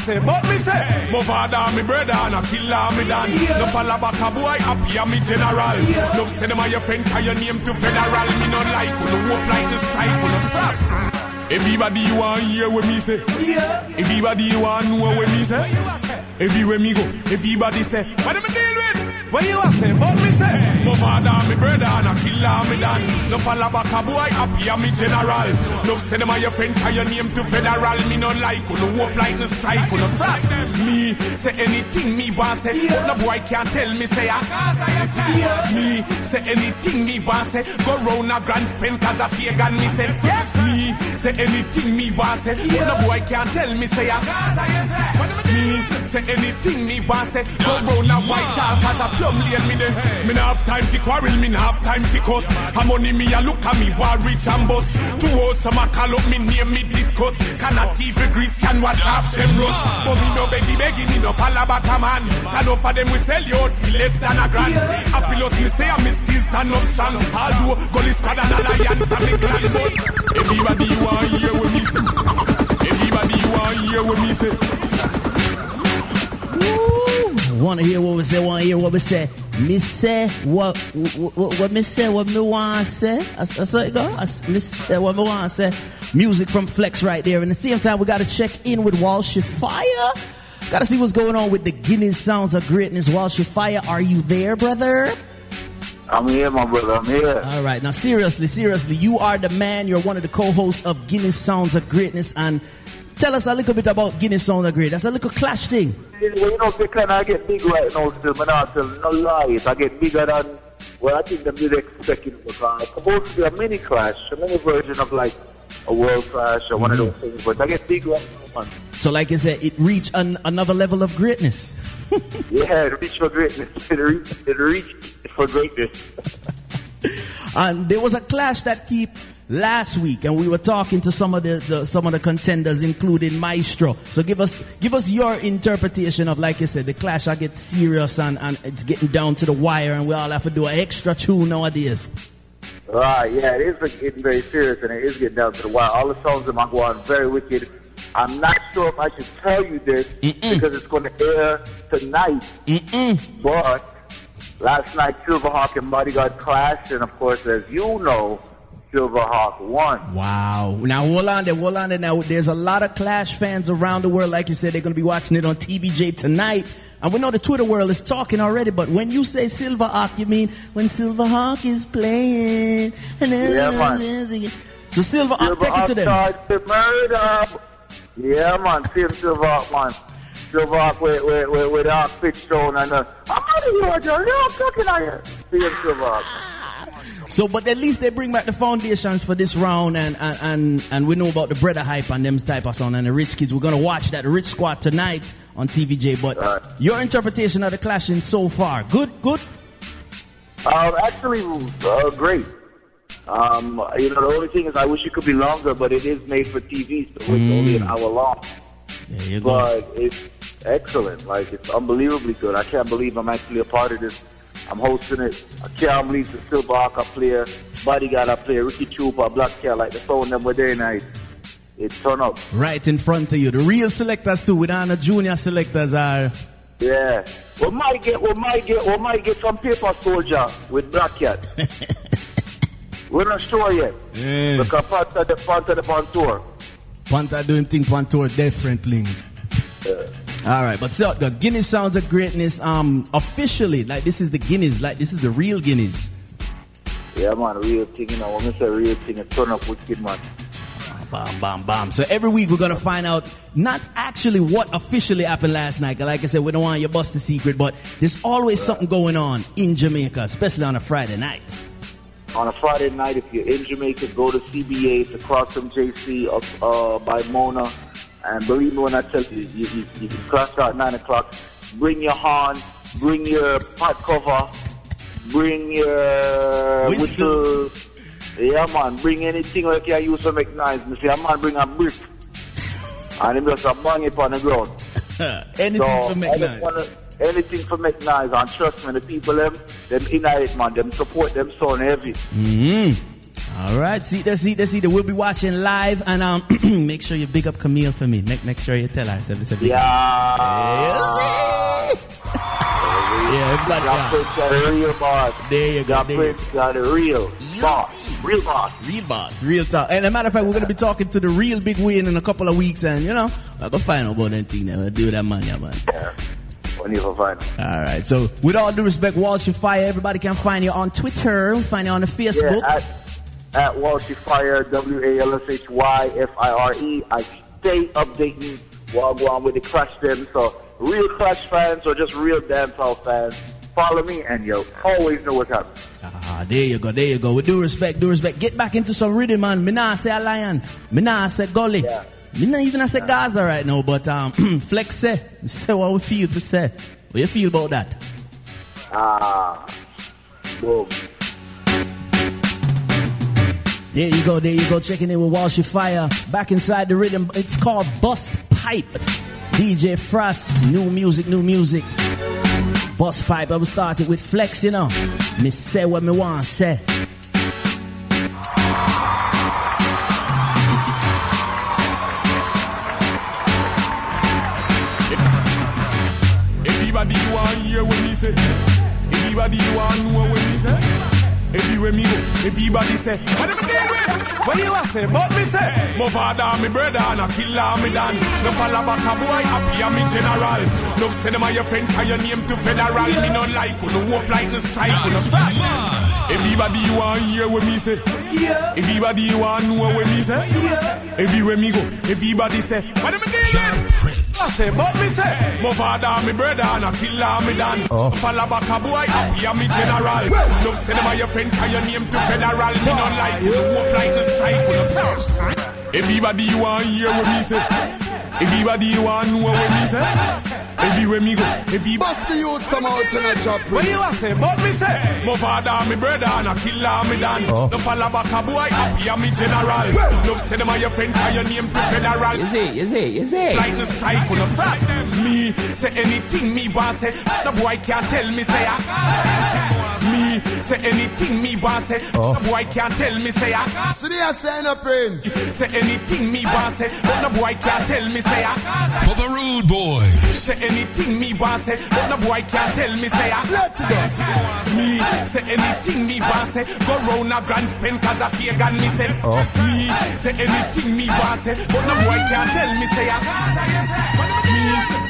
say? But me say, my father, me brother, and a killer, me done. No fall back a boy, happy, a me general. No say them are your friend, call your name to federal. Me not like, no hope like the strike, no stop. Everybody you want hear what me say. Everybody you want know what me say. Everywhere me go, everybody say, what am I deal with? What you a say? But me say, my father, me brother, and a killer, me done. No fall back a boy, happy, a me general. No say them are your friend, call your name to federal. Me no like, no hope like no strike, no frost. Me say anything me want say, but no boy can't tell me say, ah. Me say anything me want say, go round a grand spend cause a fear gun me say, yes. Say anything me want say, but no boy can't tell me say, ah. Me say anything me want say, go round a white house cause a plum lane me there. Me nah have time to quarrel, me nah have time to cuss. A money me a look at me, war rich and bust. Two hoes some a call up me name me discuss. Cannot even grease can wash off them rust. But me no beggy beggy, me no fall back a man. Can offer them we sell you out for less than a grand. Happy loss me say I me still stand up strong. Although Gully squad and alliance and me clan everybody you want hear what me say. Everybody you want hear what me say. Wanna hear what we say? Wanna hear what we say? Me say what what, what me say? What me want say? I, I it go. I, me say what me want say. Music from Flex right there. And the same time, we gotta check in with Walshy Fire. Gotta see what's going on with the Guinness Sounds of Greatness. Walshy Fire, are you there, brother? I'm here, my brother. I'm here. All right, now seriously, seriously, you are the man. You're one of the co-hosts of Guinness Sounds of Greatness, and tell us a little bit about Guinness Sounds of Greatness. That's a little clash thing. Well, you know, they kind of get big right now still, but not tell no lies. I get bigger than well, I think them did expecting because it's supposed to be a mini clash, a mini version of like a world clash or one of mm-hmm. those things. But I get big right now, man. So, like I said, it reached an, another level of greatness. Yeah, it reached for greatness. It reached, it reached for greatness. And there was a clash that keep last week, and we were talking to some of the, the some of the contenders, including Maestro. So give us give us your interpretation of, like you said, the clash. I get serious and, and it's getting down to the wire, and we all have to do an extra tune nowadays. Right, yeah, it is getting very serious and it is getting down to the wire. All the songs in my go on very wicked. I'm not sure if I should tell you this because it's going to air tonight. But last night, Silverhawk and Bodyguard clashed, and of course, as you know, Silverhawk won. Wow. Now hold on there, hold on there. Now there's a lot of Clash fans around the world. Like you said, they're gonna be watching it on TVJ tonight. And we know the Twitter world is talking already, but when you say Silverhawk, you mean when Silverhawk is playing. Yeah, man. So Silverhawk, take it to them. starts to murder. Yeah, man, same Silverhawk, man. Silverhawk with, with, with, with our pitch stone and uh, I'm out of here, Joe. I'm talking at you. Same Silverhawk. So, but at least they bring back the foundations for this round, and and and, and we know about the brother hype and them type of sound and the rich kids. We're gonna watch that rich squad tonight on TVJ. But Right. your interpretation of the clashing so far, good, good. Um, actually, uh, great. Um, you know, the only thing is I wish it could be longer, but it is made for TV, so it's only an hour long. There you go. But it's excellent. Like, it's unbelievably good. I can't believe I'm actually a part of this. I'm hosting it. Believe the Silverhawk I play, Bodyguard I play, Ricky Trooper, Black Cat, like the phone number were there night. It turn up. Right in front of you, the real selectors too. With the junior selectors are. Yeah. We might get, we might get, we might get some paper soldier with Black Cat. We're not sure yet. Yeah. Because of the of the on tour. Panther doing things on tour, different things. All right, but so the Guinness sounds of greatness. Um, officially, like this is the Guinness, like this is the real Guinness. Yeah, man, real thing, you know. When we say real thing, it's turn up wicked, man. Bam, bam, bam. So every week we're gonna find out not actually what officially happened last night. Like I said, we don't want you to bust the secret, but there's always something going on in Jamaica, especially on a Friday night. On a Friday night, if you're in Jamaica, go to CBA. It's across from JC up uh, by Mona. And believe me when I tell you, you, you, you can class out at 9 o'clock. Bring your horn, bring your pot cover, bring your Whistle. whistle. Yeah, man, bring anything like you use to make noise. Me say, a man bring a brick. and him just a bang it on the ground. Anything So, to make noise. wanna- anything for make noise. And trust me, the people them, them in man, them support them son heavy. Mm-hmm. All right, see that, see that, see that. We'll be watching live, and um, make sure you big up Camille for me. Make make sure you tell her. I said, I said, Yeah. yeah, everybody. Yeah. Prince got a real boss. There you go. Y'all There you Prince got a real boss. Real boss. Real boss, real talk. And a matter of fact, we're gonna be talking to the real big win in a couple of weeks, and you know, I'll go find out about that thing. Now, do that yeah, man. Yeah. When you find All right. So, with all due respect, Walshy Fire, everybody can find you on Twitter, find you on the Yeah, Facebook. at, at Walshy Fire, W A L S H Y F I R E. I stay updating while going with the Crush them. So, real Crush fans or just real dancehall fans, follow me and you'll always know what's happening. Ah, there you go, there you go. With due respect, due respect. Get back into some rhythm, man. Me nah say Alliance. Me nah say Gully. Yeah. Me not even say Gaza right now, but um, Flex say, me say what we feel to say. What you feel about that? Ah, boom. There you go, there you go. Checking in with Walshy Fire. Back inside the rhythm. It's called Bus Pipe. DJ Frost. New music, new music. Bus Pipe. I was started with Flex, you know. Me say what me want to say. Say. Everybody you want know what me say. Everywhere me go, everybody say, what am I deal with? What you a say? But me say, my father, me brother, and a killer, me done. No follow back a boy, happy, I'm me general. No say them are your friend, call your name to federal. Me no like, no hope like no strike, no fast. Everybody you want hear what me say. Everybody you want know what me say. Everywhere me go, if everybody say, what am I? I say, but me say, my father, me brother, and a killer, me done. Oh. Follow back a boy, happy, I'm me general. No are your friend, call your name to federal. Me not like, you no hope like no strike, you no fast. Everybody you want hear what me say. Everybody you want know what me say. Everywhere me go, everybody. Bust the youths come out in a job. What you a say? But me say, my father, me brother, and a killer, me done. No follow back a boy, happy, I'm me general. No say them are your friend, call your name to federal. You see, you see, you see. Like no strike on the fast. Me say anything me want say. The boy can't tell me say ah. Me say anything me want say. The boy can't tell me say ah. So they are saying a prince. Say anything me want say. But the boy can't tell me say ah. For the rude boys. Say anything me want say. But the boy can't tell me say ah. Let it go. Me say anything me want say. Go round a grand spend cause I fear gun me say. Me say anything me want say. But the boy can't tell me say ah. Me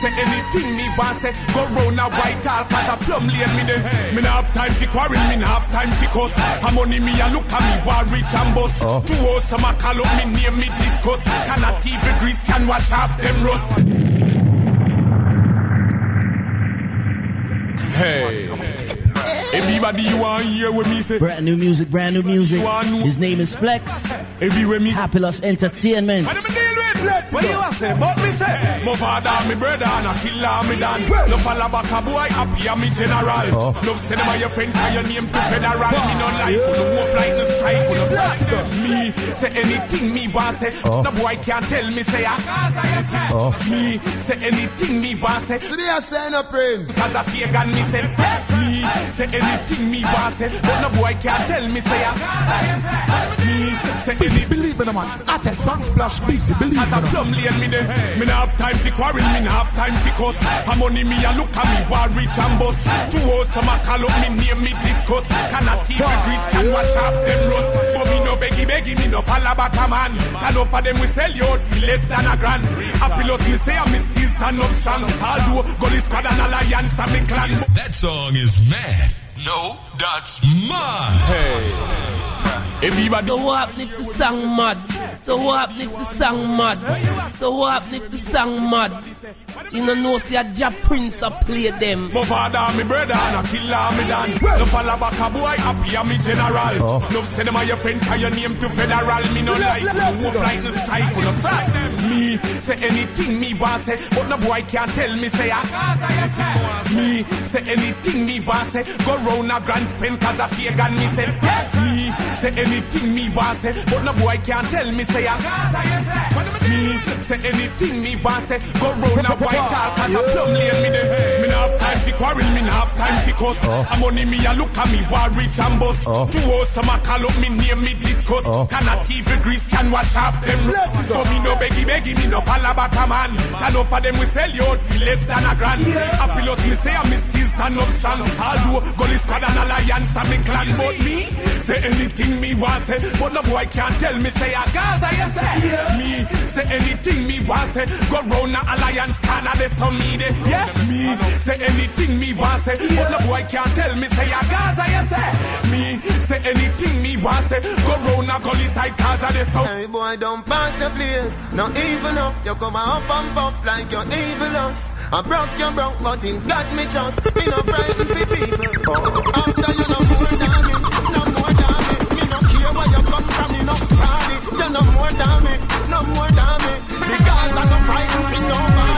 say anything me want say. Go round a white tall cause I plum lane me there. Me nah have time to quarrel, me nah have time to cuss. A money me a look at me war rich and bust. Oh. Two hoes some a call up me name me discuss. Cannot even grease can wash off them rust. Hey. Everybody you want hear what me say. Brand new music, brand new music. His name is Flex. Everywhere me Happy Loves Entertainment. I deal with? What you a say? But me say, my father, me brother, and a killer, me done. No follow back a boy, happy, I'm me general. No say them are your friend, call your name to federal. Me no like, you no hope like no strike, no fast. Me say anything me want say. No boy can't tell me say ah. Me say anything me want say. So they are saying a prince. Cause I fear gun me say Me say anything me want say But no boy can't tell me say ah. Me say anything Believe me, man. At it, sun splash, busy. Believe Cause I me. plum lane me there Me nah have time to quarrel Me nah have time to cuss. A money me a look at me War rich and bust Two hoes some a call up me name me discuss. Cannot even grease can wash off them rust. But me no beggy beggy Me no follow back a man. Can offer them we sell you out for less than a grand. Happy loss me say I me still stand up strong. Although Gully Squad and Alliance and me clan. That song is mad. No, that's mine. Everybody So what happen if the song mad? So what happen if the song mad? So what happen if the song mad? You know, no see a Jah Prince a play them. My father, me brother, and a killer, me done. No follow back a boy, happy, I'm me general. No say them are your friend, call your name to federal. Me no like, let- no let it hope go. like no strike, no fast. Me say anything me want say, but no boy can't tell me say ah. Me say anything me want say, go round a grand spend cause I fear gun me say. Me say anything me want say, but no boy can't tell me say i ah. Me say anything me want say, go round a white tall cause I plum lane me. Me no have time to quarrel, me nah have time to cuss. Oh. A money me a look at me, war rich and bust. Oh. Two hours some a call up me name me discuss. Oh. Cannot TV grease can wash off them. Let's go. So me no beggy beggy, me no fall back a man. Can offer them we sell you out for less than a grand. Happy loss me say I me still stand up strong. Although Gully Squad and Alliance and me clan, but me say anything me want say. But no boy can't tell me say a Gaza you say. Me say anything want say. Go round a Alliance Canada so me de. Yeah. Me say anything me want say. But no boy can't tell me say a Gaza you say. Me say anything me want say. Go round a Gully side Gaza de so. Hey boy, don't pass your place. Not even up. You come up and puff like you're evil us. I broke your broke, but in God me just. Me no frightened for people. After you no more than me, no more than me. Me no care where you come from, me no party. You no more than me, no more than me. Because I no frightened for nobody.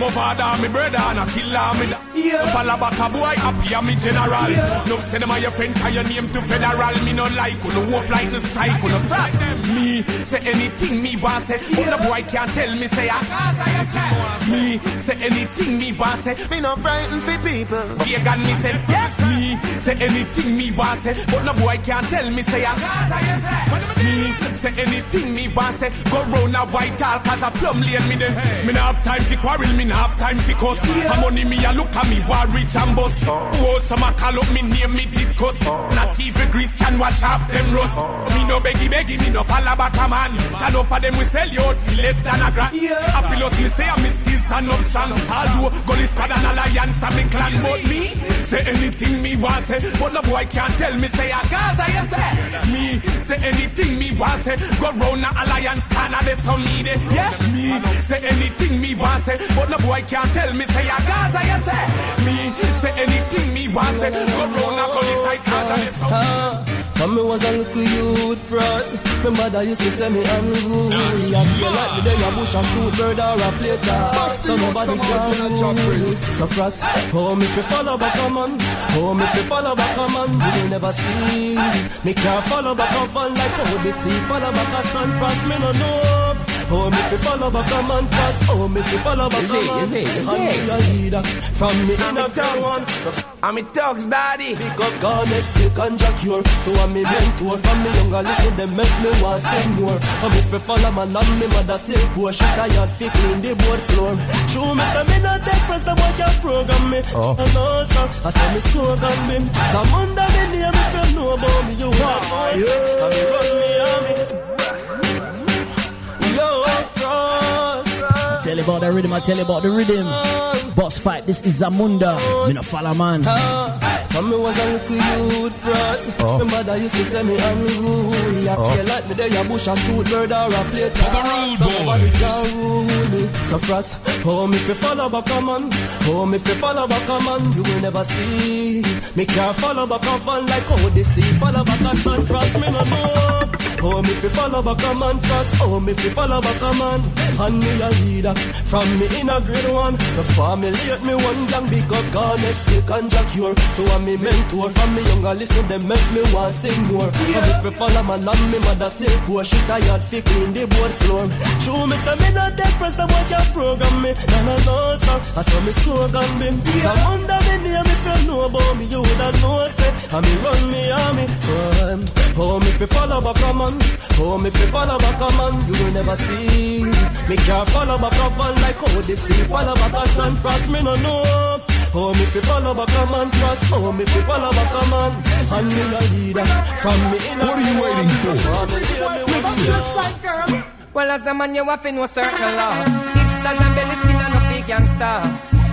My father, me brother, and a killer, me da. Yeah. Follow back a boy, happy, I'm me general. No send your friend, call your name to federal. Me no like, no hope like no strike, no fast. Me say anything me want say, but the boy can't tell me say ah. I. Me say anything me want say, Me no frightened for people. Vegan me say yes. Me say anything me want say, but no boy can't tell me say I. Me say anything me want say, go round a white tall cause a plum lane me there. Me nah have time to quarrel, me nah have time to cuss. A money me a look at me, war rich and bust. Oh, some a call up me name me discuss. Oh. Not even grease can wash off them rust. Me no beggy beggy, me no fall back a man. Can offer them we sell you out for less than a grand. Happy loss me say I me still stand up strong. Although Gully Squad and Alliance and me clan, but me say anything me want say, but no boy can't tell me say a Gaza you say. Me say anything me want say, go round a Alliance Canada so me de. Yeah, me say anything me want say, but no boy can't tell me say a Gaza you say. Me say anything me want say, go round a Gully side Gaza. Ah, From me was a little youth frost. My mother used to say me unruly I feel like me there a bush a shoot bird or a play car So nobody can rule So frost, oh me fi follow back a man Oh me fi follow back a man You will never see. Me can't follow back a van like oh, how they see Follow back a sun frost. Me no know Oh, me fi follow back a man fast. Oh, me fi follow back a man. Is it? Is And me a leader from me in a town. I'm a thugs daddy. Big up next sick and Jack cure. To a me mentor from me younger, listen them make me want sing more. I'm if me follow my and me mother say poor. She tired fi clean the board floor. Show me say me not take press the boy can program me. Oh. oh I know sir, I say me slogan me. Some under me name if you know about me, you want us. And me run me army. Yo, frost. Tell you about the rhythm, I tell you about the rhythm. Boss fight, this is Zamunda. Me no follow man. From me was a little youth frost. Oh. My mother used to say me unruly. I oh. feel like me there a bush a shoot bird or a play the rude Somebody boys. can rule me. So frost, oh me fi follow back a man. Oh me fi follow back a man. You will never see. Me can't follow back a van like how they see. Follow back a sun frost, me no know. Oh me fi follow back a man frost. Oh me fi follow back a man. And me a leader from me in a grade one. The family hate me one young big up gone next sick and jack. To a me mentor from me younger listen them make me want sing more. Yeah. And me follow man and me mother say poor she tired fi clean the board floor. Show me say me not press the boy can program me. Nah nah no sir, I saw me slogan bim. Some under me name if you know about me you woulda know say. And me run me army. Oh me fi follow back a man. Oh me fi follow back a man. You will never see. Me can't follow back a van like how they see. Follow back a sun frost me no know. Oh, me fi follow back a man trust. Oh, me fi follow back a man. And me a leader from me in What are you waiting for? Well, as a man, you have to know certain law. Hipsters and belly skin and no big gangster.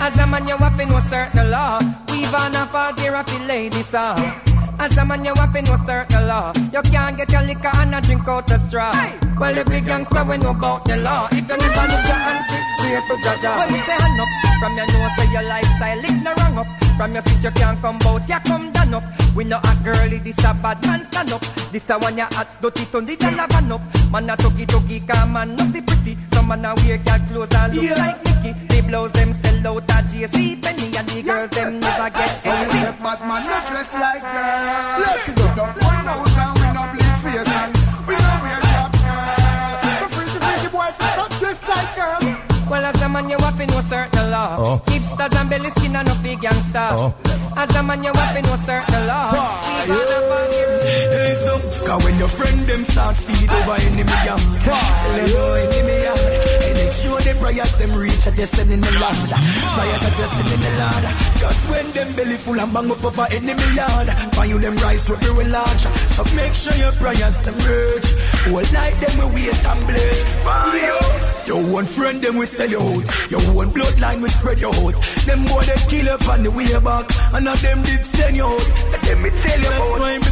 As a man, you have to know certain law. We've on a pause here, a feel ladies, sir. As a man, you have know certain law. You can't get your liquor and a drink out the straw. Well, the big gangster we know about the law. If you never look your hand, straight to judge. Well, we say hand up. From your nose to your lifestyle, it no wrong up. From your seat you can't come out, you come down up. We know a girlie, this a bad man stand up. This a one you hot, dirty turn the dollar van up. Man a tuggy tuggy, come man not be pretty. Some man a wear girl clothes and look like Mickey. They blouse them sell out at JC Penney and the girls them never get any. Bad man, not dress like girl. Let's go. Don't one out and we no bleed face Well, as a man, man, you have to know certain law. Oh. Hipsters and belly skin and no big gangster. Oh. As a man, you have to know certain law. We Hey, so, cause when your friend them start feed over enemy young, tell them go enemy young. And make sure the prayers them reach a destiny in the land. Prayers are destiny in the land. Cause when them belly full and bang up over enemy yard, find you them rise with very large. So make sure your prayers them reach. All night them we wait and bleed. Your one friend them we sell you out. Your one bloodline we spread you out. Them boy they kill up on the way back. And of them did send you out. Let me tell you That's about. why I'm a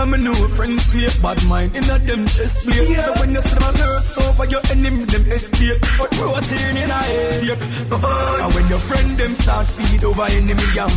Because I know friends sweet bad mind in a them chest plate. Yeah. So when you see them alerts over your enemy them escape. But protein in a head. Yeah. And when your friend them start feed over enemy young.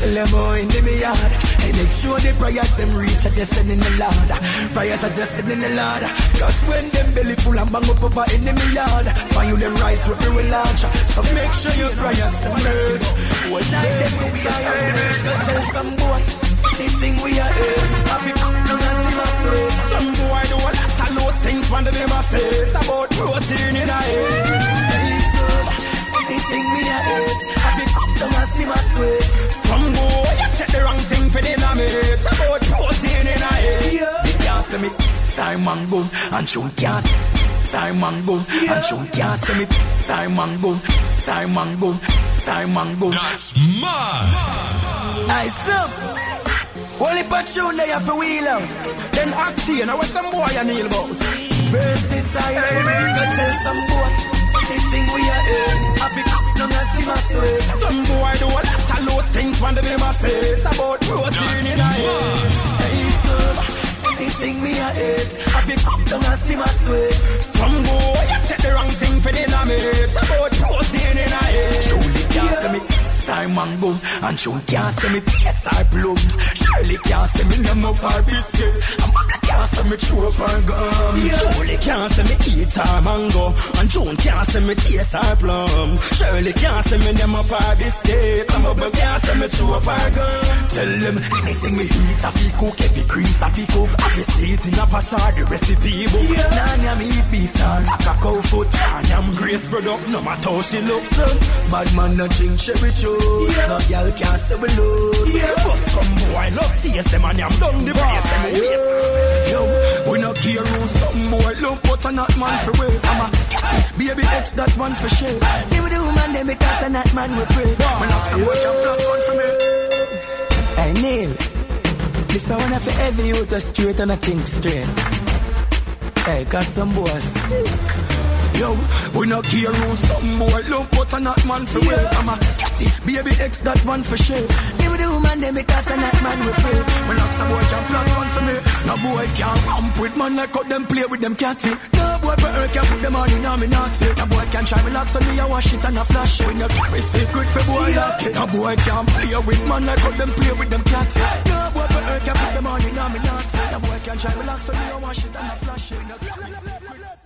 Tell them oh enemy yard. And make sure the prayers them reach a destiny in the Lord. Prayers are destiny in the Lord. Cause when them belly full and bang up over enemy yard. Find you them rise with the launch. So make sure your prayers them merge. One night them we be tired. Go tell some boy. This thing we are earth. Happy come and see my sweat. Some boy I do a lot of those things when they them say. It's about protein in a head. This thing we are earth. Happy come and see my sweat. Some boy you take the wrong thing for the name. It's about protein in a head. You can't see me. Simon Boom and Chun can't Simon Boom and Chun can't see me. Simon Boom, Simon Boom, Simon Boom. That's mad. I some. Only but tune they have to wheel out. Then act know what some boy I kneel about. Versatile, go tell some boy. This thing we are earth. I be no me see my sweat. Some boy do a lot of those things when they must say it's about protein in a. Hey, so. Anything me a hate, I feel cook down and see my sweat. Some boy, you take the wrong thing for the name. About protein in a head. Truly can't see me. Simon Boom and Chun can't see me face I plum. Shirley can't see me name up her biscuit. I'm can't see me up her gum. Julie can't see me eat her mango. And June can't see me taste her plum. Shirley can't see me name up her biscuit. I'm up can't see me up her gum. Tell them anything me eat, I feel cook. Every creams I feel cook. I feel see it in a pot the recipe book. Yeah. Nanya me eat beef, nah, like a cow foot. Nanya am grace product, no matter how she looks. So, bad man no drink cherry juice. Yeah. No girl can't say we lose. Yeah. But some boy love taste them and I'm done the brace them waste. Yo, we no care who some boy love but a not man for way. I'm a catty, baby X that one for sure. Give the woman them because a not man we pray. We knock some boy can plot one for me. Hey Neil, this I wanna for every youth a straight and I think straight. Hey, cause some boy sick. Yo, we no care who some boy love, but a not man for yeah. I'm a catty, baby X that one for sure. Give me the woman, make us a not man we pray. When lots of boy can plot one for me, no boy can ramp with man like how them play with them catty. No boy for her can put them on in me not. No boy can try me lock so me I wash it and a flash it. When you carry secret for boy yeah. like it. No boy can play with man like how them play with them catty. No boy for her can put them on in me not. No boy can try me lock so me I wash it and a flash it.